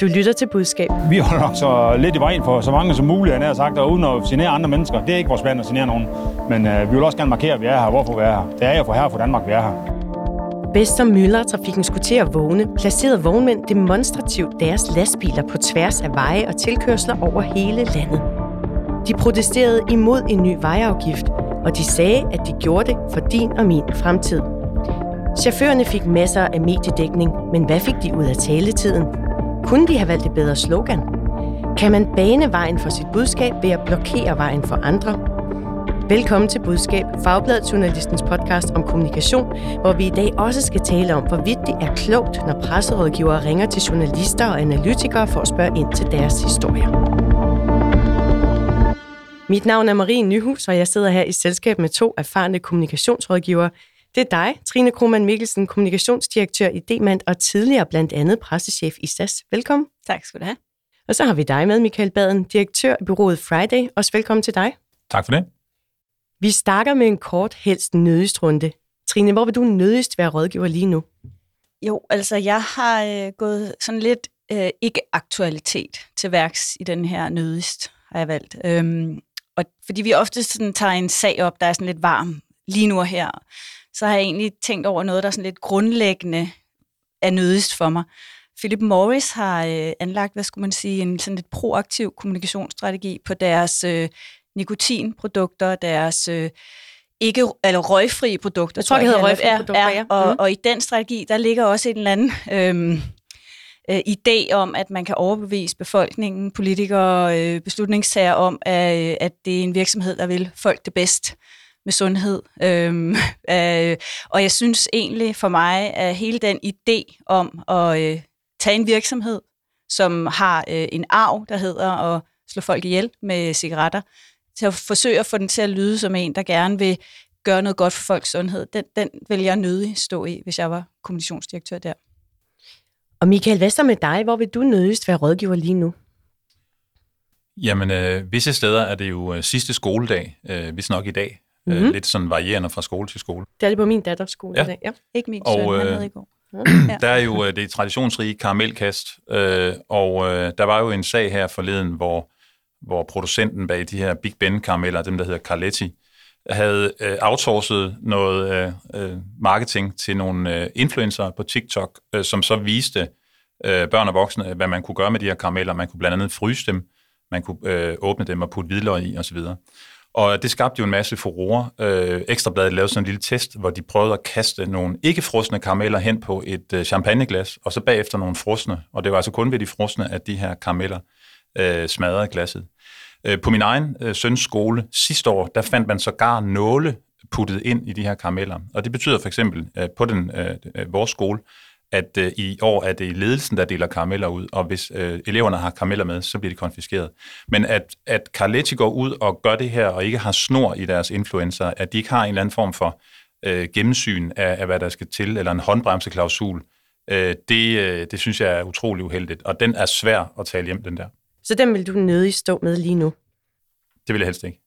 Du lytter til budskab. Vi holder så lidt i vejen for så mange som muligt, jeg har sagt, og uden at genere andre mennesker. Det er ikke vores plan at genere nogen. Men øh, vi vil også gerne markere, at vi er her, hvorfor vi er her. Det er jo for her for Danmark, vi er her. Bedst som Møllertrafikken skulle til at vågne, placerede vognmænd demonstrativt deres lastbiler på tværs af veje og tilkørsler over hele landet. De protesterede imod en ny vejafgift, og de sagde, at de gjorde det for din og min fremtid. Chaufførerne fik masser af mediedækning, men hvad fik de ud af taletiden? Kunne de have valgt et bedre slogan? Kan man bane vejen for sit budskab ved at blokere vejen for andre? Velkommen til Budskab, Fagbladet Journalistens podcast om kommunikation, hvor vi i dag også skal tale om, hvorvidt det er klogt, når presserådgivere ringer til journalister og analytikere for at spørge ind til deres historier. Mit navn er Marie Nyhus, og jeg sidder her i selskab med to erfarne kommunikationsrådgivere. Det er dig, Trine Krohmann Mikkelsen, kommunikationsdirektør i Demand og tidligere blandt andet pressechef i SAS. Velkommen. Tak skal du have. Og så har vi dig med, Michael Baden, direktør i bureauet Friday. Også velkommen til dig. Tak for det. Vi starter med en kort, helst nødigst runde. Trine, hvor vil du nødigst være rådgiver lige nu? Jo, altså jeg har øh, gået sådan lidt øh, ikke-aktualitet til værks i den her nødigst, har jeg valgt. Øhm, og fordi vi ofte sådan tager en sag op, der er sådan lidt varm lige nu og her, så har jeg egentlig tænkt over noget, der er sådan lidt grundlæggende er nødigst for mig. Philip Morris har øh, anlagt, hvad skulle man sige, en sådan lidt proaktiv kommunikationsstrategi på deres øh, nikotinprodukter, deres øh, ikke eller røgfri produkter. Jeg tror, det hedder røgfri produkter, ja. Og, mm. og i den strategi, der ligger også en eller anden øhm, øh, idé om, at man kan overbevise befolkningen, politikere, øh, beslutningstager om, at, at det er en virksomhed, der vil folk det bedst med sundhed. Øhm, øh, og jeg synes egentlig for mig, at hele den idé om at øh, tage en virksomhed, som har øh, en arv, der hedder at slå folk ihjel med cigaretter, til at forsøge at få den til at lyde som en, der gerne vil gøre noget godt for folks sundhed, den, den vil jeg nødig stå i, hvis jeg var kommunikationsdirektør der. Og Michael, hvad så med dig? Hvor vil du nødigst være rådgiver lige nu? Jamen, øh, visse steder er det jo øh, sidste skoledag, øh, hvis nok i dag. Mm-hmm. Øh, lidt sådan varierende fra skole til skole. Det er det på min datters skole Ja. i dag. Ja. Ikke min Og, søn, han øh, havde i går. Ja. Der er jo øh, det traditionsrige karamelkast, øh, og øh, der var jo en sag her forleden, hvor, hvor producenten bag de her Big Ben karameller, dem der hedder Carletti, havde øh, outsourcet noget øh, marketing til nogle øh, influencer på TikTok, øh, som så viste øh, børn og voksne, hvad man kunne gøre med de her karameller. Man kunne blandt andet fryse dem, man kunne øh, åbne dem og putte hvidløg i osv. Og det skabte jo en masse furore. Øh, Ekstrabladet lavede sådan en lille test, hvor de prøvede at kaste nogle ikke-frosne karameller hen på et øh, champagneglas, og så bagefter nogle frosne. Og det var altså kun ved de frosne, at de her karameller øh, smadrede glasset. Øh, på min egen øh, søns skole sidste år, der fandt man sågar nåle puttet ind i de her karameller. Og det betyder for eksempel øh, på den, øh, øh, vores skole, at øh, i år er det ledelsen, der deler karameller ud, og hvis øh, eleverne har karameller med, så bliver de konfiskeret. Men at, at Carletti går ud og gør det her, og ikke har snor i deres influencer, at de ikke har en eller anden form for øh, gennemsyn af, af, hvad der skal til, eller en håndbremseklausul, øh, det, øh, det synes jeg er utrolig uheldigt, og den er svær at tale hjem, den der. Så den vil du nødig stå med lige nu. Det vil jeg helst ikke.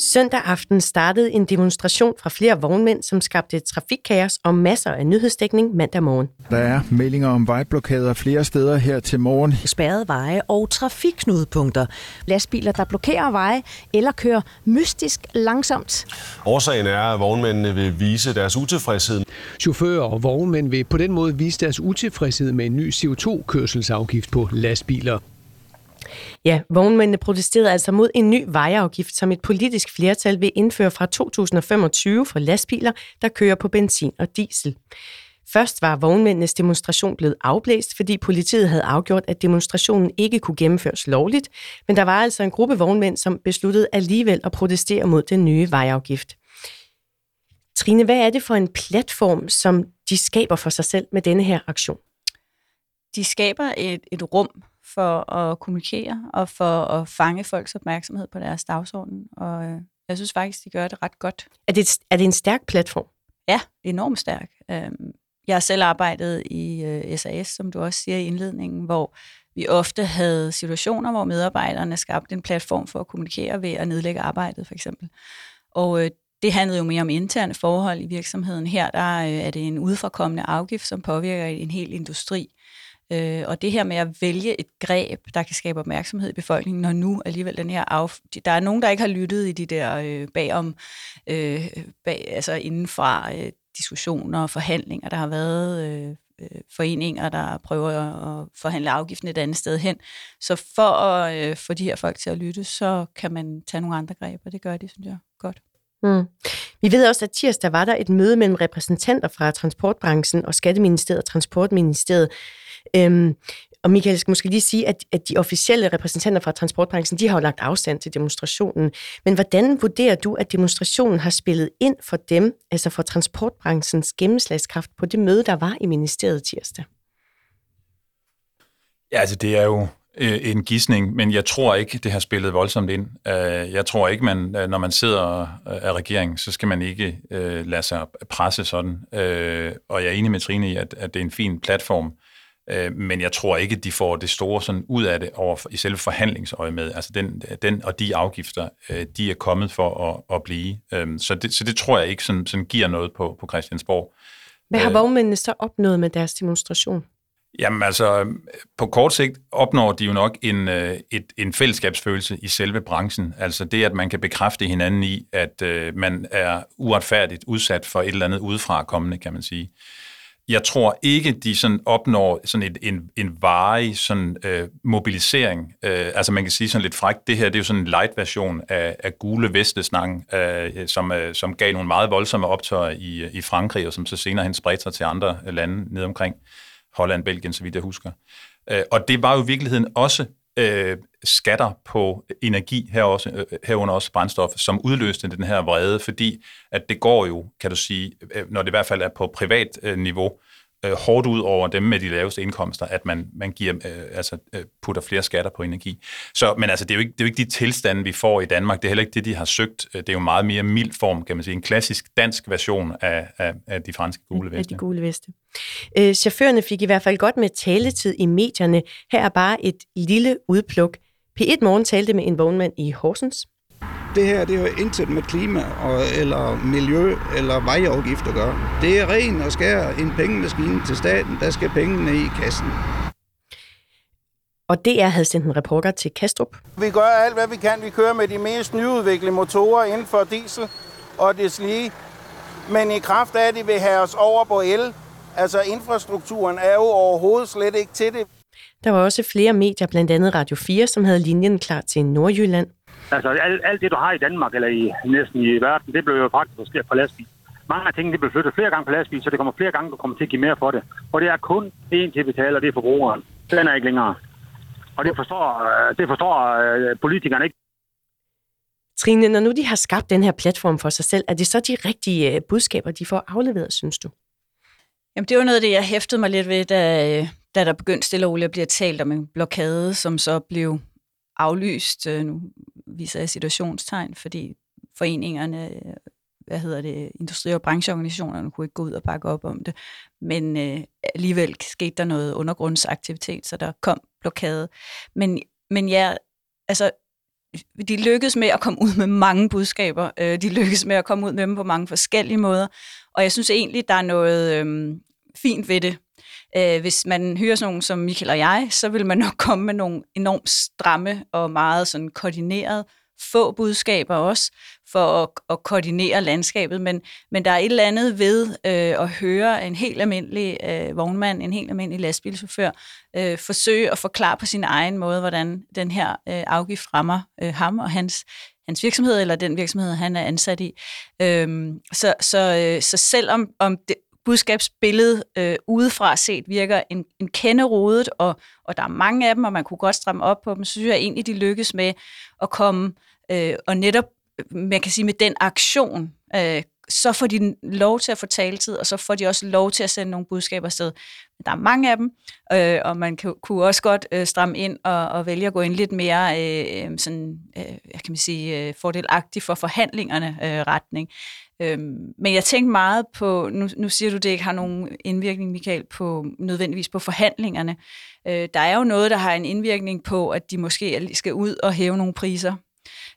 Søndag aften startede en demonstration fra flere vognmænd, som skabte trafikkaos og masser af nyhedsdækning mandag morgen. Der er meldinger om vejblokader flere steder her til morgen. spærrede veje og trafikknudepunkter. Lastbiler, der blokerer veje eller kører mystisk langsomt. Årsagen er, at vognmændene vil vise deres utilfredshed. Chauffører og vognmænd vil på den måde vise deres utilfredshed med en ny CO2-kørselsafgift på lastbiler. Ja, vognmændene protesterede altså mod en ny vejafgift, som et politisk flertal vil indføre fra 2025 for lastbiler, der kører på benzin og diesel. Først var vognmændenes demonstration blevet afblæst, fordi politiet havde afgjort, at demonstrationen ikke kunne gennemføres lovligt, men der var altså en gruppe vognmænd, som besluttede alligevel at protestere mod den nye vejafgift. Trine, hvad er det for en platform, som de skaber for sig selv med denne her aktion? De skaber et, et rum for at kommunikere og for at fange folks opmærksomhed på deres dagsorden. Og øh, jeg synes faktisk, de gør det ret godt. Er det, er det en stærk platform? Ja, enormt stærk. Øhm, Jeg har selv arbejdet i øh, SAS, som du også siger i indledningen, hvor vi ofte havde situationer, hvor medarbejderne skabte en platform for at kommunikere ved at nedlægge arbejdet, for eksempel. Og øh, det handlede jo mere om interne forhold i virksomheden. Her der er det en udforkommende afgift, som påvirker en hel industri. Øh, og det her med at vælge et greb, der kan skabe opmærksomhed i befolkningen, når nu alligevel den her af... Der er nogen, der ikke har lyttet i de der øh, bagom, øh, bag, altså indenfra øh, diskussioner og forhandlinger, der har været øh, øh, foreninger, der prøver at forhandle afgiften et andet sted hen. Så for at øh, få de her folk til at lytte, så kan man tage nogle andre greb, og det gør de, synes jeg, godt. Mm. Vi ved også, at tirsdag var der et møde mellem repræsentanter fra transportbranchen og Skatteministeriet og Transportministeriet. Øhm, og Michael skal måske lige sige, at, at de officielle repræsentanter fra transportbranchen, de har jo lagt afstand til demonstrationen. Men hvordan vurderer du, at demonstrationen har spillet ind for dem, altså for transportbranchens gennemslagskraft på det møde, der var i ministeriet tirsdag? Ja, altså det er jo øh, en gissning, men jeg tror ikke, det har spillet voldsomt ind. Øh, jeg tror ikke, man, øh, når man sidder øh, af regeringen, så skal man ikke øh, lade sig presse sådan. Øh, og jeg er enig med Trine i, at, at det er en fin platform Øh, men jeg tror ikke, de får det store sådan ud af det over i selve forhandlingsøje med. Altså den, den og de afgifter, øh, de er kommet for at, at blive. Øh, så, det, så det tror jeg ikke sådan, sådan giver noget på, på Christiansborg. Hvad har vognmændene så opnået med deres demonstration? Jamen altså, på kort sigt opnår de jo nok en, et, en fællesskabsfølelse i selve branchen. Altså det, at man kan bekræfte hinanden i, at øh, man er uretfærdigt udsat for et eller andet udefra kommende, kan man sige jeg tror ikke, de sådan opnår sådan et, en, en varig sådan, øh, mobilisering. Øh, altså man kan sige sådan lidt frækt, det her det er jo sådan en light version af, af gule vestesnang, øh, som, øh, som gav nogle meget voldsomme optøjer i, i Frankrig, og som så senere hen spredte sig til andre lande ned omkring Holland, Belgien, så vidt jeg husker. Øh, og det var jo i virkeligheden også øh, skatter på energi, her også, øh, herunder også brændstof, som udløste den her vrede, fordi at det går jo, kan du sige, øh, når det i hvert fald er på privat øh, niveau, øh, hårdt ud over dem med de laveste indkomster, at man, man giver, øh, altså, øh, putter flere skatter på energi. Så, men altså, det er, jo ikke, det er jo ikke de tilstande, vi får i Danmark. Det er heller ikke det, de har søgt. Det er jo meget mere mild form, kan man sige. En klassisk dansk version af, af, af de franske gule veste. Af de gule veste. Øh, chaufførerne fik i hvert fald godt med taletid i medierne. Her er bare et lille udpluk. P1 Morgen talte med en vognmand i Horsens. Det her det er jo intet med klima og, eller miljø eller vejafgift at gøre. Det er ren og skær en pengemaskine til staten. Der skal pengene i kassen. Og DR havde sendt en reporter til Kastrup. Vi gør alt, hvad vi kan. Vi kører med de mest nyudviklede motorer inden for diesel og lige. Men i kraft af, at de vil have os over på el, altså infrastrukturen er jo overhovedet slet ikke til det. Der var også flere medier, blandt andet Radio 4, som havde linjen klar til Nordjylland. Altså alt, alt det, du har i Danmark, eller i næsten i verden, det blev jo faktisk på lastbil. Mange af tingene bliver flyttet flere gange på lastbil, så det kommer flere gange, du kommer til at give mere for det. Og det er kun én til at betale, og det er forbrugeren. Den er ikke længere. Og det forstår, øh, det forstår øh, politikerne ikke. Trine, når nu de har skabt den her platform for sig selv, er det så de rigtige øh, budskaber, de får afleveret, synes du? Jamen, det var noget af det, jeg hæftede mig lidt ved, da, da der begyndte stille og roligt at blive talt om en blokade, som så blev aflyst. Nu viser jeg situationstegn, fordi foreningerne, hvad hedder det, industri- og brancheorganisationerne kunne ikke gå ud og bakke op om det. Men øh, alligevel skete der noget undergrundsaktivitet, så der kom blokade. Men, men ja, altså, de lykkedes med at komme ud med mange budskaber. Øh, de lykkedes med at komme ud med dem på mange forskellige måder. Og jeg synes egentlig, der er noget øh, fint ved det. Øh, hvis man hører sådan nogen som Michael og jeg, så vil man nok komme med nogle enormt stramme og meget sådan koordineret få budskaber også, for at, at koordinere landskabet, men, men der er et eller andet ved øh, at høre en helt almindelig øh, vognmand, en helt almindelig lastbilchauffør, øh, forsøge at forklare på sin egen måde, hvordan den her øh, afgift rammer øh, ham og hans, hans virksomhed, eller den virksomhed, han er ansat i. Øh, så, så, øh, så selvom om det, budskabsbillede øh, udefra set virker en, en kende rodet, og, og der er mange af dem, og man kunne godt stramme op på dem, så synes jeg egentlig, de lykkes med at komme, øh, og netop, man kan sige, med den aktion, øh, så får de lov til at få taletid, og så får de også lov til at sende nogle budskaber afsted. Men der er mange af dem, øh, og man kan, kunne også godt øh, stramme ind og, og vælge at gå ind lidt mere øh, sådan, øh, jeg kan man sige, øh, fordelagtigt for forhandlingerne øh, retning. Øhm, men jeg tænkte meget på, nu, nu siger du, det ikke har nogen indvirkning, Michael, på, nødvendigvis på forhandlingerne. Øh, der er jo noget, der har en indvirkning på, at de måske skal ud og hæve nogle priser.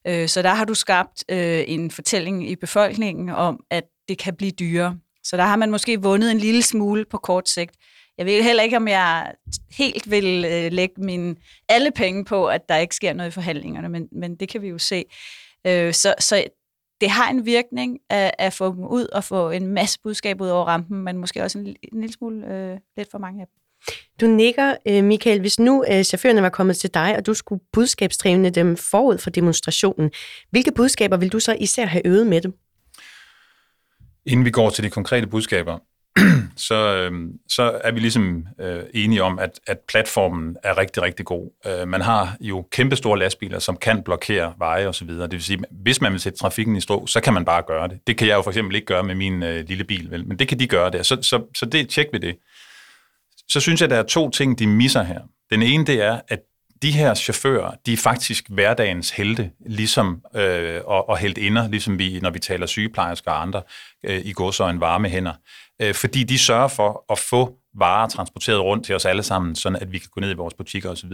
Øh, så der har du skabt øh, en fortælling i befolkningen om, at det kan blive dyrere. Så der har man måske vundet en lille smule på kort sigt. Jeg ved heller ikke, om jeg helt vil øh, lægge mine alle penge på, at der ikke sker noget i forhandlingerne, men, men det kan vi jo se. Øh, så, så det har en virkning at, at få dem ud og få en masse budskab ud over rampen, men måske også en, en lille smule øh, lidt for mange af dem. Du nikker, øh, Michael. Hvis nu øh, chaufførerne var kommet til dig, og du skulle budskabstræne dem forud for demonstrationen, hvilke budskaber vil du så især have øvet med dem? Inden vi går til de konkrete budskaber, så, øh, så er vi ligesom øh, enige om, at, at platformen er rigtig, rigtig god. Øh, man har jo kæmpestore lastbiler, som kan blokere veje osv. Det vil sige, hvis man vil sætte trafikken i stå, så kan man bare gøre det. Det kan jeg jo for eksempel ikke gøre med min øh, lille bil, vel? men det kan de gøre der. Så, så, så det tjek vi det. Så synes jeg, der er to ting, de misser her. Den ene, det er, at de her chauffører, de er faktisk hverdagens helte, ligesom, øh, og, og inder, ligesom vi, når vi taler sygeplejersker og andre øh, i går så en varme hænder. Øh, fordi de sørger for at få varer transporteret rundt til os alle sammen, sådan at vi kan gå ned i vores butikker osv.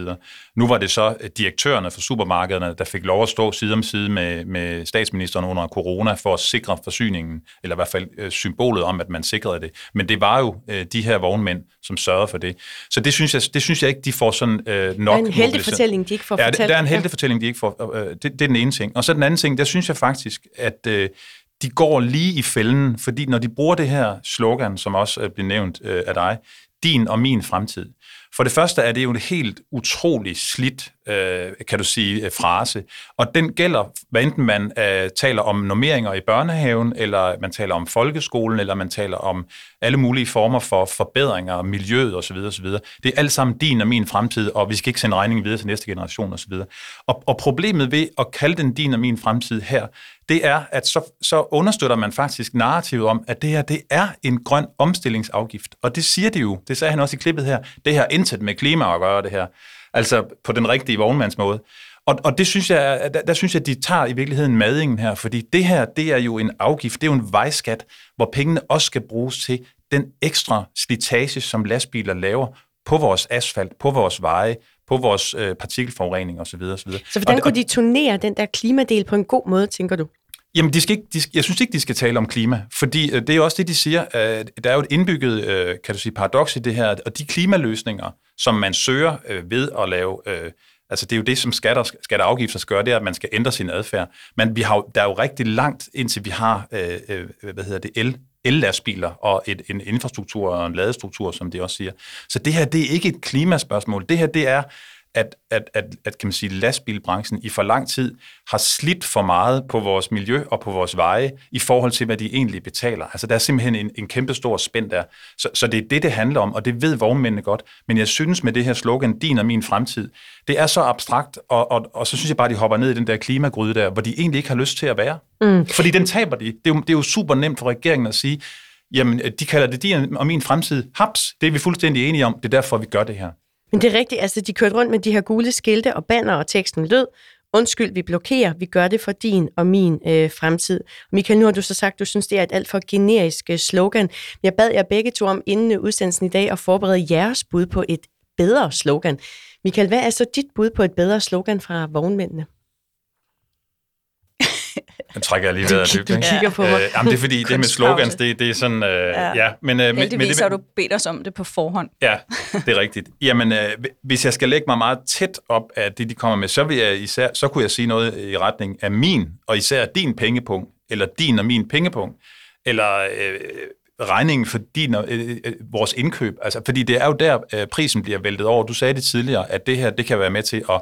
Nu var det så øh, direktørerne for supermarkederne, der fik lov at stå side om side med, med statsministeren under corona for at sikre forsyningen, eller i hvert fald øh, symbolet om, at man sikrede det. Men det var jo øh, de her vognmænd, som sørgede for det. Så det synes jeg, det synes jeg ikke, de får sådan øh, nok... Der er en heltefortælling, de ikke får fortalt. Ja, der er en heltefortælling, de ikke får... Øh, det, det er den ene ting. Og så den anden ting, der synes jeg faktisk, at... Øh, de går lige i fælden, fordi når de bruger det her slogan, som også øh, bliver nævnt øh, af dig, din og min fremtid. For det første er det jo en helt utrolig slidt, øh, kan du sige, øh, frase. Og den gælder, hvad enten man øh, taler om normeringer i børnehaven, eller man taler om folkeskolen, eller man taler om alle mulige former for forbedringer, miljøet osv. osv. Det er alt sammen din og min fremtid, og vi skal ikke sende regningen videre til næste generation osv. Og, og problemet ved at kalde den din og min fremtid her, det er, at så, så understøtter man faktisk narrativet om, at det her, det er en grøn omstillingsafgift. Og det siger de jo, det sagde han også i klippet her, det her intet med klima at gøre det her. Altså på den rigtige vognmandsmåde. Og, og det synes jeg, der, der synes jeg, de tager i virkeligheden madingen her, fordi det her, det er jo en afgift, det er jo en vejskat, hvor pengene også skal bruges til den ekstra slitage, som lastbiler laver på vores asfalt, på vores veje, på vores øh, partikelforurening osv. osv. Så hvordan kunne de turnere den der klimadel på en god måde, tænker du? Jamen, de skal ikke, de, jeg synes ikke, de skal tale om klima, fordi øh, det er også det, de siger. Øh, der er jo et indbygget, øh, kan du sige, paradoks i det her, og de klimaløsninger, som man søger øh, ved at lave... Øh, altså, det er jo det, som skatter, skatter og afgifter skal gøre, det er, at man skal ændre sin adfærd. Men vi har, der er jo rigtig langt, indtil vi har, øh, øh, hvad hedder det, el el-lastbiler og et, en infrastruktur og en ladestruktur, som de også siger. Så det her, det er ikke et klimaspørgsmål. Det her, det er at, at, at, at kan man sige, lastbilbranchen i for lang tid har slidt for meget på vores miljø og på vores veje i forhold til, hvad de egentlig betaler. Altså der er simpelthen en, en kæmpe stor spænd der. Så, så det er det, det handler om, og det ved vognmændene godt. Men jeg synes med det her slogan, din og min fremtid, det er så abstrakt, og, og, og så synes jeg bare, de hopper ned i den der klimagryde der, hvor de egentlig ikke har lyst til at være. Mm. Fordi den taber de. Det er, jo, det er jo super nemt for regeringen at sige, jamen de kalder det din og min fremtid. Haps, det er vi fuldstændig enige om. Det er derfor, vi gør det her. Men det er rigtigt, altså de kørte rundt med de her gule skilte og banner, og teksten lød, undskyld, vi blokerer, vi gør det for din og min øh, fremtid. Michael, nu har du så sagt, du synes, det er et alt for generisk øh, slogan. Jeg bad jer begge to om inden øh, udsendelsen i dag at forberede jeres bud på et bedre slogan. Michael, hvad er så dit bud på et bedre slogan fra vognmændene? Den trækker jeg lige ved at dybt. Du kigger på mig. Øh, jamen, det er fordi, det med slogans, det, det er sådan... Øh, ja. ja. men, øh, Heldigvis men, det, har du bedt os om det på forhånd. Ja, det er rigtigt. Jamen, øh, hvis jeg skal lægge mig meget tæt op af det, de kommer med, så, vil jeg især, så kunne jeg sige noget i retning af min, og især din pengepunkt, eller din og min pengepunkt, eller øh, regningen for din og, øh, øh, vores indkøb. Altså, fordi det er jo der, øh, prisen bliver væltet over. Du sagde det tidligere, at det her, det kan være med til at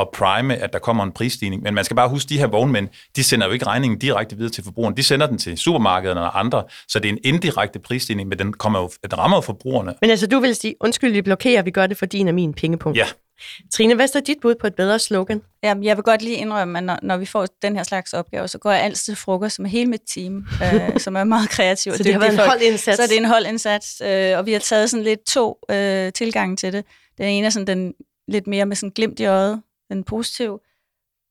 at prime, at der kommer en prisstigning. Men man skal bare huske, at de her vognmænd, de sender jo ikke regningen direkte videre til forbrugeren. De sender den til supermarkederne og andre, så det er en indirekte prisstigning, men den, kommer jo, den rammer jo forbrugerne. Men altså, du vil sige, undskyld, vi blokerer, vi gør det for din og min pengepunkt. Ja. Trine, hvad er dit bud på et bedre slogan? Jamen, jeg vil godt lige indrømme, at når, når vi får den her slags opgaver, så går jeg altid til frokost med hele mit team, øh, som er meget kreativ. så det har været en holdindsats? Så det er en holdindsats, øh, og vi har taget sådan lidt to øh, tilgange til det. Den ene er sådan den lidt mere med sådan glimt i øjet, den positiv.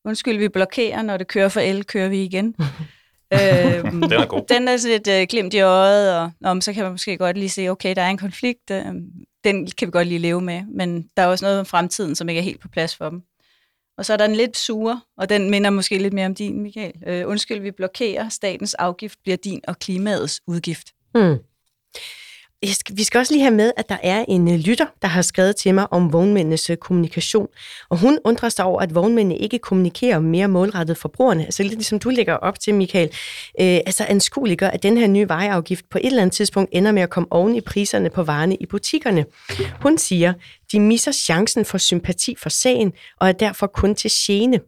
Undskyld, vi blokerer, når det kører for el, kører vi igen. øhm, den er god. Den er sådan lidt øh, glimt i øjet, og om, så kan man måske godt lige se, okay, der er en konflikt, øh, den kan vi godt lige leve med, men der er også noget om fremtiden, som ikke er helt på plads for dem. Og så er der en lidt sure, og den minder måske lidt mere om din, Michael. Øh, undskyld, vi blokerer. Statens afgift bliver din og klimaets udgift. Hmm. Vi skal også lige have med, at der er en øh, lytter, der har skrevet til mig om vognmændenes øh, kommunikation. Og hun undrer sig over, at vognmændene ikke kommunikerer mere målrettet forbrugerne. Altså lidt ligesom du lægger op til, Michael. Øh, altså anskueliggør, at den her nye vejafgift på et eller andet tidspunkt ender med at komme oven i priserne på varerne i butikkerne. Hun siger, de misser chancen for sympati for sagen, og er derfor kun til gene.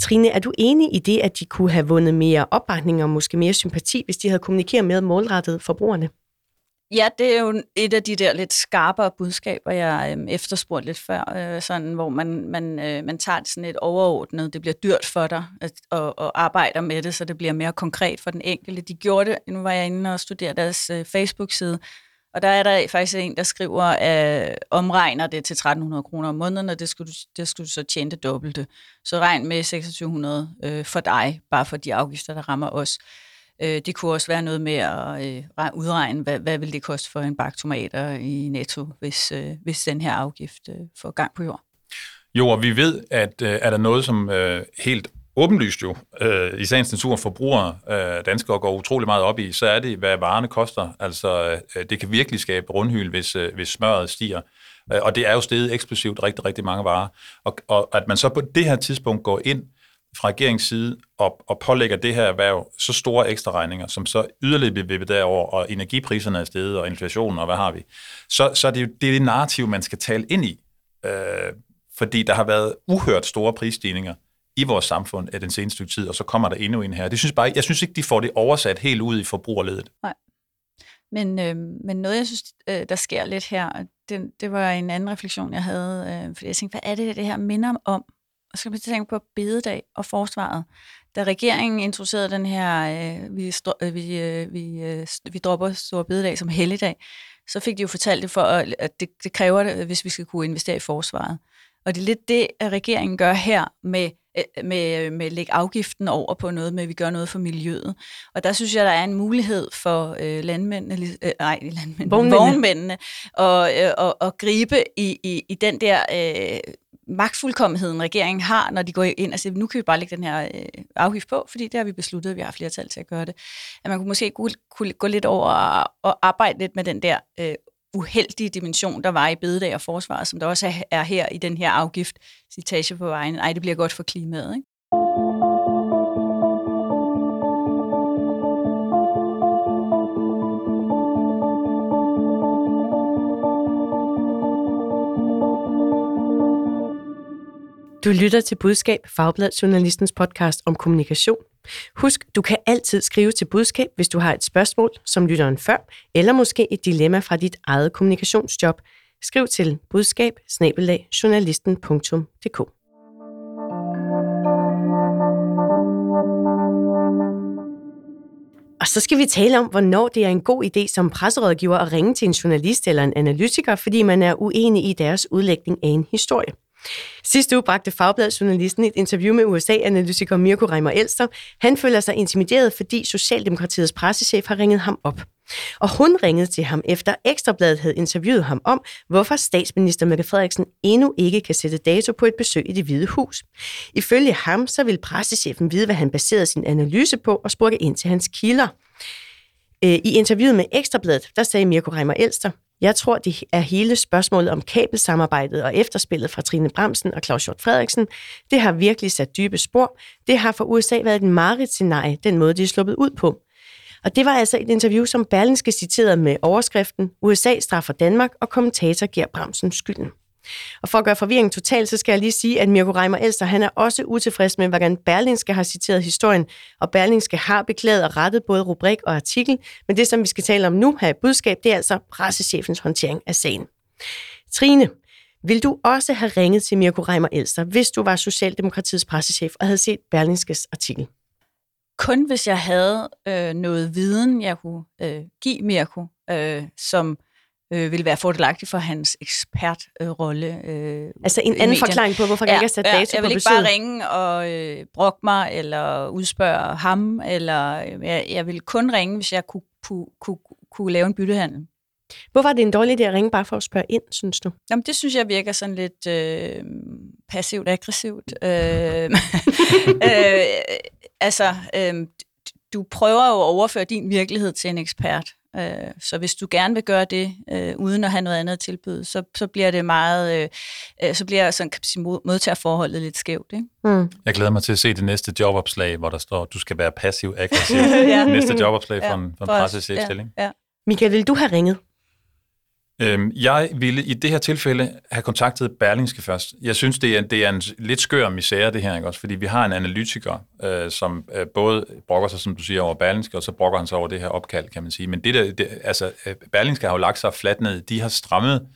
Trine, er du enig i det, at de kunne have vundet mere opbakning og måske mere sympati, hvis de havde kommunikeret mere målrettet forbrugerne? Ja, det er jo et af de der lidt skarpere budskaber, jeg øh, efterspurgte lidt før, øh, sådan, hvor man, man, øh, man tager det sådan et overordnet, det bliver dyrt for dig at, og, og arbejder med det, så det bliver mere konkret for den enkelte. De gjorde det, nu var jeg inde og studerede deres øh, Facebook-side, og der er der faktisk en, der skriver, at øh, omregner det til 1300 kroner om måneden, og det skulle, du, det skulle du så tjene det dobbelte. Så regn med 2600 øh, for dig, bare for de afgifter, der rammer os. Øh, det kunne også være noget med at øh, udregne, hvad, hvad vil det koste for en bakke tomater i Netto, hvis, øh, hvis den her afgift øh, får gang på jord. Jo, og vi ved, at øh, er der noget, som øh, helt åbenlyst jo, øh, i sagens natur forbrugere øh, danskere går utrolig meget op i, så er det, hvad varerne koster. Altså, øh, det kan virkelig skabe rundhyl, hvis, øh, hvis smøret stiger. Øh, og det er jo steget eksplosivt rigtig, rigtig mange varer. Og, og at man så på det her tidspunkt går ind fra regeringens side og, og pålægger det her erhverv så store ekstra regninger, som så yderligere bliver vippet derover, og energipriserne er steget, og inflationen, og hvad har vi, så, så er det jo det, er det narrativ, man skal tale ind i. Øh, fordi der har været uhørt store prisstigninger i vores samfund af den seneste tid, og så kommer der endnu en her. Det synes bare, jeg synes ikke, de får det oversat helt ud i forbrugerledet. Nej. Men, øh, men noget, jeg synes, øh, der sker lidt her, det, det var en anden refleksion, jeg havde, øh, fordi jeg tænkte, hvad er det, det her minder om? Og så skal vi tænke på bededag og forsvaret. Da regeringen introducerede den her, øh, vi, øh, vi, øh, vi, øh, vi dropper store bededag som helligdag, så fik de jo fortalt det for, at det, det kræver det, hvis vi skal kunne investere i forsvaret. Og det er lidt det, at regeringen gør her med øh, med, med at lægge afgiften over på noget med, at vi gør noget for miljøet. Og der synes jeg, der er en mulighed for øh, landmændene, øh, nej, landmændene, vognmændene, vognmændene og, øh, og, og gribe i, i, i den der øh, magtfuldkommenheden, regeringen har, når de går ind og siger, nu kan vi bare lægge den her øh, afgift på, fordi det har vi besluttet, at vi har flertal til at gøre det. At man kunne måske kunne, kunne gå lidt over og, og arbejde lidt med den der øh, uheldige dimension, der var i bededag og forsvaret, som der også er, er her i den her afgift, citage på vejen. Ej, det bliver godt for klimaet, ikke? Du lytter til Budskab, Fagblad Journalistens podcast om kommunikation. Husk, du kan altid skrive til budskab, hvis du har et spørgsmål, som lytteren før, eller måske et dilemma fra dit eget kommunikationsjob. Skriv til budskab journalisten.dk. Og så skal vi tale om, hvornår det er en god idé som presserådgiver at ringe til en journalist eller en analytiker, fordi man er uenig i deres udlægning af en historie. Sidste uge bragte Fagbladsjournalisten et interview med USA-analytiker Mirko Reimer Elster. Han føler sig intimideret, fordi Socialdemokratiets pressechef har ringet ham op. Og hun ringede til ham efter Ekstrabladet havde interviewet ham om, hvorfor statsminister Mette Frederiksen endnu ikke kan sætte dato på et besøg i det hvide hus. Ifølge ham så vil pressechefen vide, hvad han baserede sin analyse på og spurgte ind til hans kilder. Øh, I interviewet med Ekstrabladet, der sagde Mirko Reimer Elster, jeg tror, det er hele spørgsmålet om kabelsamarbejdet og efterspillet fra Trine Bremsen og Claus Hjort Frederiksen. Det har virkelig sat dybe spor. Det har for USA været et mareridt scenarie, den måde, de er sluppet ud på. Og det var altså et interview, som Berlinske citerede med overskriften USA straffer Danmark, og kommentator giver Bremsen skylden. Og for at gøre forvirringen total, så skal jeg lige sige, at Mirko Reimer Elster, han er også utilfreds med, hvordan Berlingske har citeret historien, og Berlingske har beklaget og rettet både rubrik og artikel, men det, som vi skal tale om nu her i budskab, det er altså pressechefens håndtering af sagen. Trine, vil du også have ringet til Mirko Reimer Elster, hvis du var Socialdemokratiets pressechef og havde set Berlingskes artikel? Kun hvis jeg havde øh, noget viden, jeg kunne øh, give Mirko, øh, som øh, ville være fordelagtig for hans ekspertrolle. Øh, altså en anden forklaring på, hvorfor ja, ikke har sat dato ja, jeg vil ikke bare ringe og øh, brokke mig, eller udspørge ham, eller øh, jeg, jeg vil kun ringe, hvis jeg kunne, kunne, kunne, kunne lave en byttehandel. Hvorfor er det en dårlig idé at ringe bare for at spørge ind, synes du? Jamen, det synes jeg virker sådan lidt... Øh, passivt aggressivt. Øh, øh, altså, øh, du prøver jo at overføre din virkelighed til en ekspert. Øh, så hvis du gerne vil gøre det, øh, uden at have noget andet at tilbyde, så, så bliver det meget, øh, øh så bliver sådan, kan sige, modtagerforholdet lidt skævt. Ikke? Mm. Jeg glæder mig til at se det næste jobopslag, hvor der står, du skal være passiv aggressiv. ja. Næste jobopslag ja, for en, for en pressechefstilling. Ja, ja. Michael, vil du have ringet? Øhm, jeg ville i det her tilfælde have kontaktet Berlingske først. Jeg synes, det er, det er en lidt skør misære, det her, ikke også? Fordi vi har en analytiker, øh, som øh, både brokker sig, som du siger, over Berlingske, og så brokker han sig over det her opkald, kan man sige. Men det der, det, altså, øh, Berlingske har jo lagt sig fladt ned. De har strammet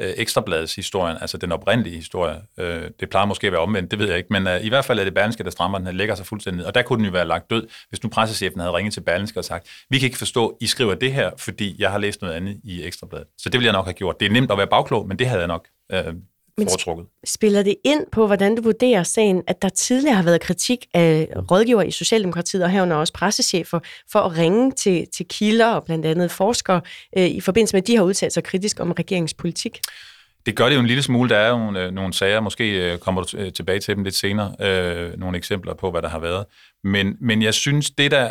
øh, Ekstrabladets historien, altså den oprindelige historie. Øh, det plejer måske at være omvendt, det ved jeg ikke, men øh, i hvert fald er det Berlingske, der strammer den, lægger sig fuldstændig ned. Og der kunne den jo være lagt død, hvis nu pressechefen havde ringet til Berlingske og sagt, vi kan ikke forstå, I skriver det her, fordi jeg har læst noget andet i Ekstrabladet. Så det ville jeg nok have gjort. Det er nemt at være bagklog, men det havde jeg nok øh, men foretrukket. spiller det ind på, hvordan du vurderer sagen, at der tidligere har været kritik af rådgiver i Socialdemokratiet, og herunder også pressechefer, for at ringe til, til kilder og blandt andet forskere øh, i forbindelse med, at de har udtalt sig kritisk om regeringspolitik? Det gør det jo en lille smule. Der er jo nogle, øh, nogle sager, måske øh, kommer du tilbage til dem lidt senere, øh, nogle eksempler på, hvad der har været. Men, men jeg synes, det der,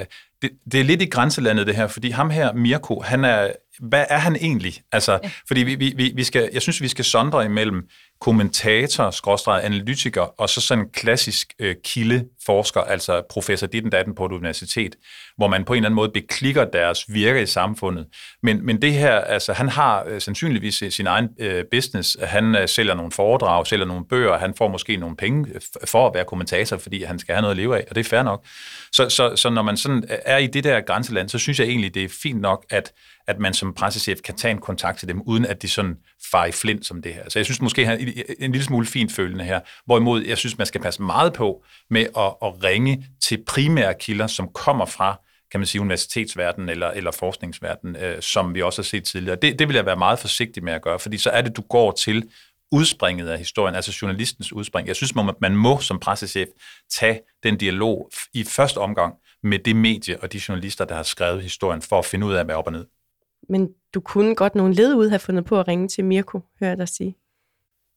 øh, det, det er lidt i grænselandet det her, fordi ham her, Mirko, han er, hvad er han egentlig? Altså, ja. fordi vi, vi, vi skal, jeg synes, vi skal sondre imellem kommentator, skråstreget analytiker, og så sådan en klassisk øh, kildeforsker, altså professor Ditten Datten på et universitet, hvor man på en eller anden måde beklikker deres virke i samfundet. Men, men det her, altså han har øh, sandsynligvis sin egen øh, business. Han øh, sælger nogle foredrag, sælger nogle bøger, han får måske nogle penge øh, for at være kommentator, fordi han skal have noget at leve af, og det er fair nok. Så, så, så når man sådan er i det der grænseland, så synes jeg egentlig, det er fint nok, at at man som pressechef kan tage en kontakt til dem, uden at de sådan far i flint som det her. Så jeg synes måske, han er en lille smule fint følende her. Hvorimod jeg synes, man skal passe meget på med at, at ringe til primære kilder, som kommer fra kan man sige, universitetsverdenen eller, eller forskningsverdenen, øh, som vi også har set tidligere. Det, det vil jeg være meget forsigtig med at gøre, fordi så er det, du går til udspringet af historien, altså journalistens udspring. Jeg synes, man, man må som pressechef tage den dialog i første omgang med det medie og de journalister, der har skrevet historien, for at finde ud af, hvad op og ned. Men du kunne godt nogle led ud have fundet på at ringe til Mirko, hører jeg dig sige.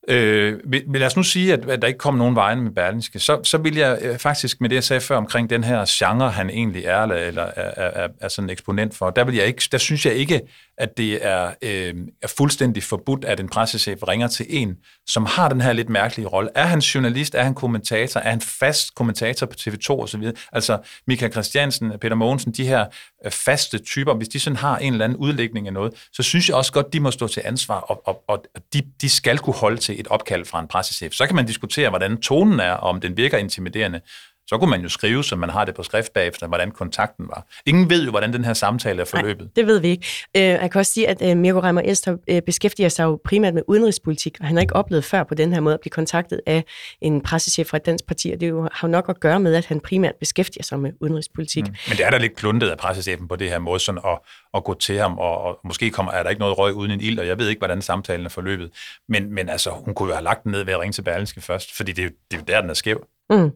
Øh, men lad os nu sige, at, at der ikke kom nogen vejen med Berlinske. Så, så vil jeg øh, faktisk med det, jeg sagde før omkring den her genre, han egentlig er, eller, eller er, er, er sådan en eksponent for, der, vil jeg ikke, der synes jeg ikke, at det er, øh, er fuldstændig forbudt, at en pressechef ringer til en, som har den her lidt mærkelige rolle. Er han journalist? Er han kommentator? Er han fast kommentator på TV2 osv.? Altså Michael Christiansen, Peter Mogensen, de her øh, faste typer, hvis de sådan har en eller anden udlægning af noget, så synes jeg også godt, de må stå til ansvar, og, og, og de, de skal kunne holde til et opkald fra en pressechef. Så kan man diskutere, hvordan tonen er, og om den virker intimiderende så kunne man jo skrive, så man har det på skrift bagefter, hvordan kontakten var. Ingen ved jo, hvordan den her samtale er forløbet. Nej, det ved vi ikke. Øh, jeg kan også sige, at øh, Mirko Reimer Elster øh, beskæftiger sig jo primært med udenrigspolitik, og han har ikke oplevet før på den her måde at blive kontaktet af en pressechef fra et dansk parti, og det jo, har jo nok at gøre med, at han primært beskæftiger sig med udenrigspolitik. Mm. Men det er da lidt kluntet af pressechefen på det her måde, sådan at, at gå til ham, og, og måske kommer, er der ikke noget røg uden en ild, og jeg ved ikke, hvordan samtalen er forløbet. Men, men altså, hun kunne jo have lagt den ned ved at ringe til Berlingske først, fordi det, det er jo der, den er skæv. Mm.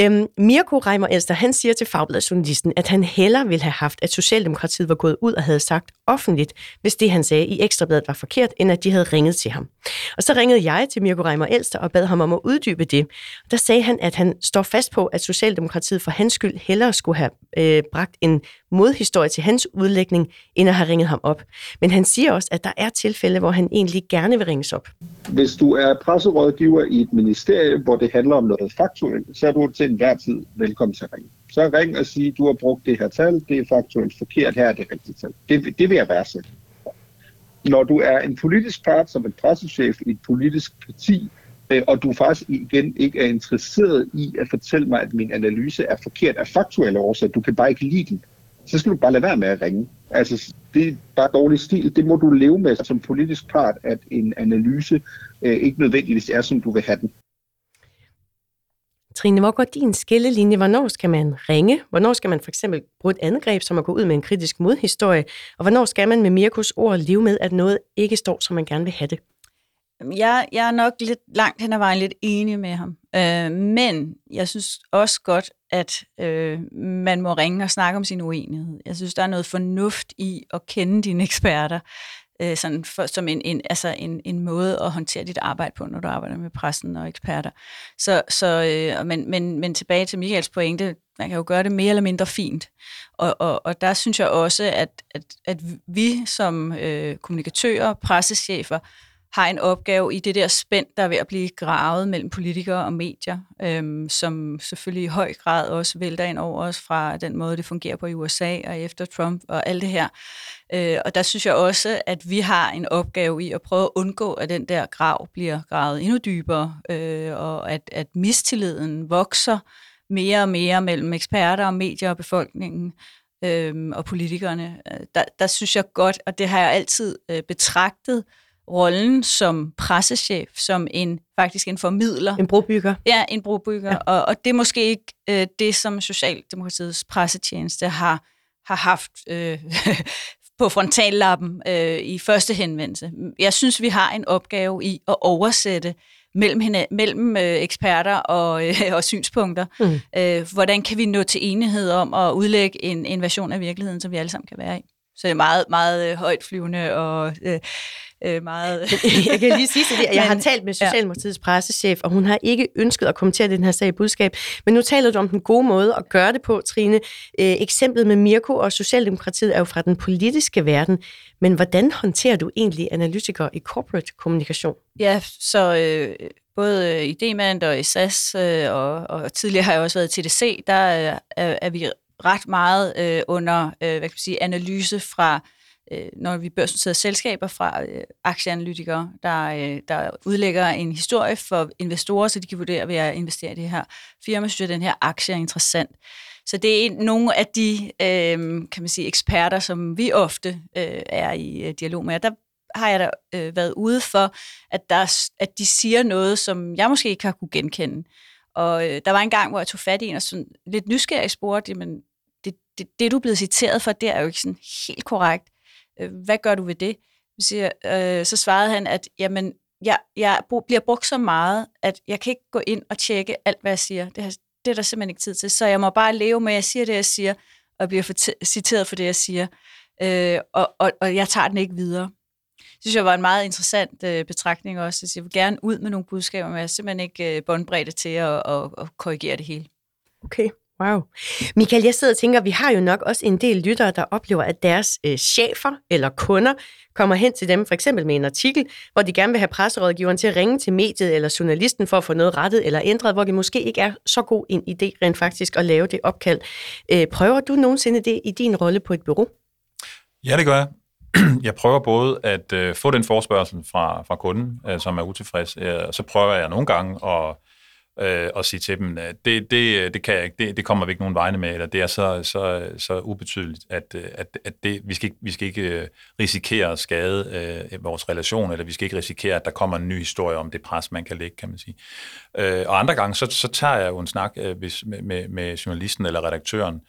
Øhm, Mirko Reimer Elster, han siger til Fagbladet at han hellere ville have haft, at Socialdemokratiet var gået ud og havde sagt offentligt, hvis det, han sagde i Ekstrabladet var forkert, end at de havde ringet til ham. Og så ringede jeg til Mirko Reimer Elster og bad ham om at uddybe det. Der sagde han, at han står fast på, at Socialdemokratiet for hans skyld hellere skulle have øh, bragt en modhistorie til hans udlægning, end at have ringet ham op. Men han siger også, at der er tilfælde, hvor han egentlig gerne vil ringes op. Hvis du er presserådgiver i et ministerium, hvor det handler om noget faktuelt, så er du til enhver tid velkommen til at ringe. Så ring og sige, du har brugt det her tal, det er faktuelt forkert, her er det rigtige tal. Det, det vil jeg værdsætte. Når du er en politisk part, som en pressechef i et politisk parti, øh, og du faktisk igen ikke er interesseret i at fortælle mig, at min analyse er forkert af faktuelle årsager, du kan bare ikke lide den, så skal du bare lade være med at ringe. Altså, det er bare dårlig stil. Det må du leve med som politisk part, at en analyse øh, ikke nødvendigvis er, som du vil have den. Trine, hvor går din skillelinje? Hvornår skal man ringe? Hvornår skal man for eksempel bruge et angreb, som at gå ud med en kritisk modhistorie? Og hvornår skal man med Mirkus ord leve med, at noget ikke står, som man gerne vil have det? Jeg, jeg er nok lidt langt hen ad vejen lidt enig med ham. Øh, men jeg synes også godt, at øh, man må ringe og snakke om sin uenighed. Jeg synes, der er noget fornuft i at kende dine eksperter øh, sådan for, som en, en, altså en, en måde at håndtere dit arbejde på, når du arbejder med pressen og eksperter. Så, så, øh, men, men, men tilbage til Michaels pointe, man kan jo gøre det mere eller mindre fint. Og, og, og der synes jeg også, at, at, at vi som øh, kommunikatører, pressechefer, har en opgave i det der spænd, der er ved at blive gravet mellem politikere og medier, øhm, som selvfølgelig i høj grad også vælter ind over os fra den måde, det fungerer på i USA og efter Trump og alt det her. Øh, og der synes jeg også, at vi har en opgave i at prøve at undgå, at den der grav bliver gravet endnu dybere, øh, og at, at mistilliden vokser mere og mere mellem eksperter og medier og befolkningen øh, og politikerne. Der, der synes jeg godt, og det har jeg altid øh, betragtet, rollen som pressechef, som en faktisk en formidler. En brobygger. Ja, en brobygger. Ja. Og, og det er måske ikke øh, det, som Socialdemokratiets pressetjeneste har, har haft øh, på frontallappen øh, i første henvendelse. Jeg synes, vi har en opgave i at oversætte mellem, hende, mellem øh, eksperter og, øh, og synspunkter. Mm. Øh, hvordan kan vi nå til enighed om at udlægge en, en version af virkeligheden, som vi alle sammen kan være i? Så det er meget, meget øh, højt flyvende og øh, øh, meget... jeg kan lige sige det. Jeg har talt med Socialdemokratiets ja. pressechef, og hun har ikke ønsket at kommentere den her sag i budskab. Men nu taler du om den gode måde at gøre det på, Trine. Øh, eksemplet med Mirko og Socialdemokratiet er jo fra den politiske verden. Men hvordan håndterer du egentlig analytikere i corporate kommunikation? Ja, så øh, både i Demand og i SAS, øh, og, og tidligere har jeg også været i TDC, der er, er vi ret meget øh, under øh, hvad kan man sige, analyse fra øh, når vi børsnoterede selskaber fra øh, aktieanalytikere, der, øh, der udlægger en historie for investorer, så de kan vurdere, ved at investere i det her firma, synes jeg, at den her aktie er interessant. Så det er en, nogle af de øh, kan man sige, eksperter, som vi ofte øh, er i øh, dialog med. Der har jeg da øh, været ude for, at, der, at de siger noget, som jeg måske ikke har kunne genkende. Og øh, der var en gang, hvor jeg tog fat i en og sådan lidt nysgerrig spurgte, jamen, det, det, det, du er blevet citeret for, det er jo ikke sådan helt korrekt. Øh, hvad gør du ved det? Så, øh, så svarede han, at jamen, jeg, jeg bliver brugt så meget, at jeg kan ikke gå ind og tjekke alt, hvad jeg siger. Det, har, det er der simpelthen ikke tid til. Så jeg må bare leve med, at jeg siger det, jeg siger, og bliver for citeret for det, jeg siger. Øh, og, og, og jeg tager den ikke videre. Det synes jeg var en meget interessant øh, betragtning også. Så jeg vil gerne ud med nogle budskaber, men jeg er simpelthen ikke øh, båndbredde til at, at, at korrigere det hele. Okay. Wow. Michael, jeg sidder og tænker, vi har jo nok også en del lyttere, der oplever, at deres øh, chefer eller kunder kommer hen til dem, for eksempel med en artikel, hvor de gerne vil have presserådgiveren til at ringe til mediet eller journalisten for at få noget rettet eller ændret, hvor det måske ikke er så god en idé rent faktisk at lave det opkald. Øh, prøver du nogensinde det i din rolle på et bureau? Ja, det gør jeg. Jeg prøver både at øh, få den forspørgsel fra, fra kunden, øh, som er utilfreds, øh, så prøver jeg nogle gange at øh, og sige til dem, at det, det, det kan jeg ikke, det, det kommer vi ikke nogen vegne med, eller det er så, så, så ubetydeligt, at, øh, at, at det, vi, skal ikke, vi skal ikke øh, risikere at skade øh, vores relation, eller vi skal ikke risikere, at der kommer en ny historie om det pres, man kan lægge, kan man sige. Øh, og andre gange, så, så tager jeg jo en snak øh, med, med, med journalisten eller redaktøren,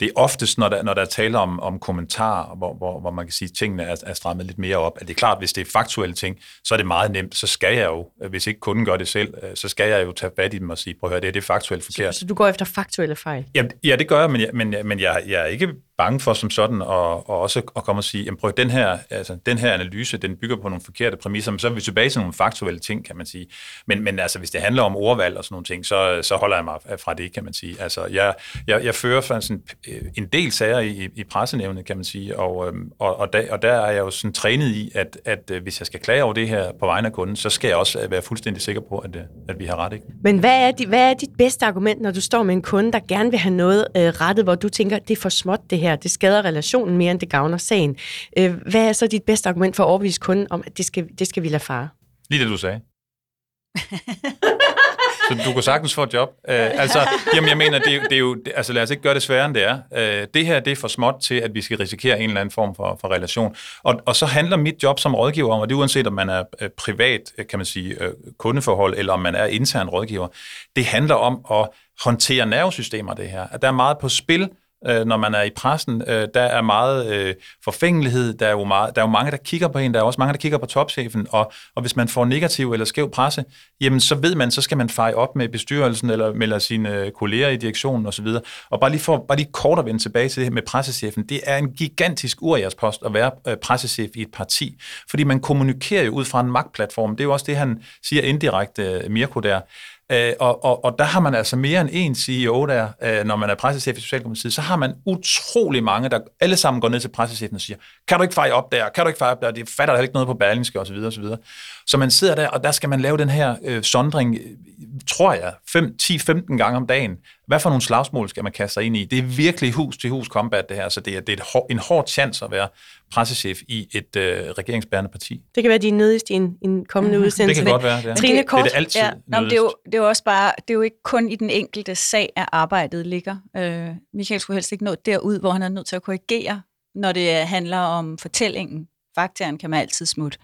det er oftest, når der, når der er tale om, om kommentarer, hvor, hvor, hvor man kan sige, at tingene er, er strammet lidt mere op. At det er klart, hvis det er faktuelle ting, så er det meget nemt. Så skal jeg jo, hvis ikke kunden gør det selv, øh, så skal jeg jo tage fat i dem og sige, prøv at høre, det er det faktuelt forkert. Så, så du går efter faktuelle fejl? Ja, ja det gør jeg, men, jeg, men, men jeg, jeg er ikke bange for som sådan, og, og også at komme og sige, jamen prøv, den her, altså, den her analyse, den bygger på nogle forkerte præmisser, men så er vi tilbage til nogle faktuelle ting, kan man sige. Men, men altså, hvis det handler om ordvalg og sådan nogle ting, så, så holder jeg mig fra det, kan man sige. Altså, jeg, jeg, jeg fører faktisk sådan øh, en del sager i, i pressenævnet, kan man sige, og, øhm, og, og, der, og der er jeg jo sådan trænet i, at, at øh, hvis jeg skal klage over det her på vegne af kunden, så skal jeg også være fuldstændig sikker på, at, øh, at vi har ret. Ikke? Men hvad er, dit, hvad er dit bedste argument, når du står med en kunde, der gerne vil have noget øh, rettet, hvor du tænker, det er for småt det her, det skader relationen mere, end det gavner sagen. Øh, hvad er så dit bedste argument for at overbevise kunden om, at det skal, det skal vi lade fare? Lige det, du sagde. Så du kan sagtens få et job. Øh, altså, jamen, jeg mener, det, det er jo, det, altså lad os ikke gøre det sværere, end det er. Øh, det her, det er for småt til, at vi skal risikere en eller anden form for, for relation. Og, og så handler mit job som rådgiver om, og det er uanset om man er øh, privat, kan man sige, øh, kundeforhold, eller om man er intern rådgiver, det handler om at håndtere nervesystemer, det her. At der er meget på spil, øh, når man er i pressen. Øh, der er meget øh, forfængelighed, der er, jo meget, der er jo mange, der kigger på en, der er også mange, der kigger på topchefen, og, og hvis man får negativ eller skæv presse, jamen så ved man, så skal man feje op med bestyrelsen eller med sine øh, kolleger i direktionen osv. Og bare lige, for, bare lige kort at vende tilbage til det her med pressechefen, det er en gigantisk post at være øh, pressechef i et parti, fordi man kommunikerer jo ud fra en magtplatform. Det er jo også det, han siger indirekte, øh, Mirko der, Øh, og, og, og der har man altså mere end en CEO der, øh, når man er pressechef i Socialdemokratiet, så har man utrolig mange, der alle sammen går ned til pressechefen og siger, kan du ikke feje op der, kan du ikke feje op der, det fatter der ikke noget på Berlingske osv. osv. Så man sidder der, og der skal man lave den her øh, sondring, tror jeg, 10-15 gange om dagen. Hvad for nogle slagsmål skal man kaste sig ind i? Det er virkelig hus til hus combat det her, så det er, det er et hår, en hård chance at være pressechef i et øh, regeringsbærende parti. Det kan være de nødigst i en, en kommende udsendelse. Det kan godt være, det er. Trine Kort. Det er det altid ja, Nå, det, er jo, det er jo også bare, det er jo ikke kun i den enkelte sag, at arbejdet ligger. Øh, Michael skulle helst ikke nå derud, hvor han er nødt til at korrigere, når det handler om fortællingen. Faktoren kan man altid smutte.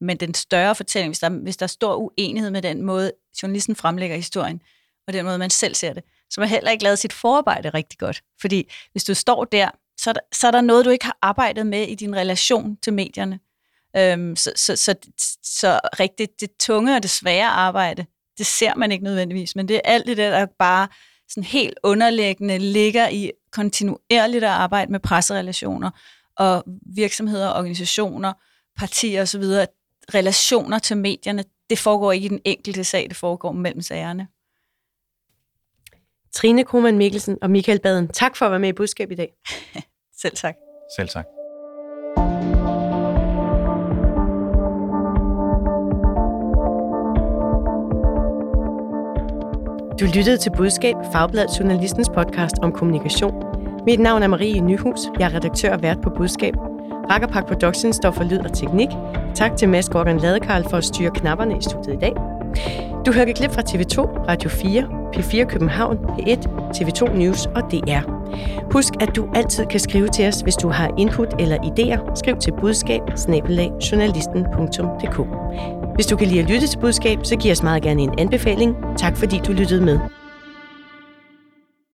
Men den større fortælling, hvis der, hvis der er stor uenighed med den måde, journalisten fremlægger historien, og den måde, man selv ser det, så man heller ikke lavet sit forarbejde rigtig godt. Fordi hvis du står der, så er der, så er der noget, du ikke har arbejdet med i din relation til medierne. Øhm, så, så, så, så rigtigt det tunge og det svære arbejde, det ser man ikke nødvendigvis, men det er alt det der, der bare sådan helt underliggende ligger i kontinuerligt at arbejde med presserelationer og virksomheder, organisationer, partier osv., relationer til medierne, det foregår ikke i den enkelte sag, det foregår mellem sagerne. Trine Krohmann Mikkelsen og Michael Baden, tak for at være med i budskab i dag. Selv tak. Selv tak. Du lyttede til Budskab, Fagbladet Journalistens podcast om kommunikation. Mit navn er Marie Nyhus. Jeg er redaktør og vært på Budskab. Rakkerpak Production står for lyd og teknik. Tak til Mads Gordon Ladekarl for at styre knapperne i studiet i dag. Du hørte klip fra TV2, Radio 4, P4 København, P1, TV2 News og DR. Husk, at du altid kan skrive til os, hvis du har input eller idéer. Skriv til budskab Hvis du kan lide at lytte til budskab, så giv os meget gerne en anbefaling. Tak fordi du lyttede med.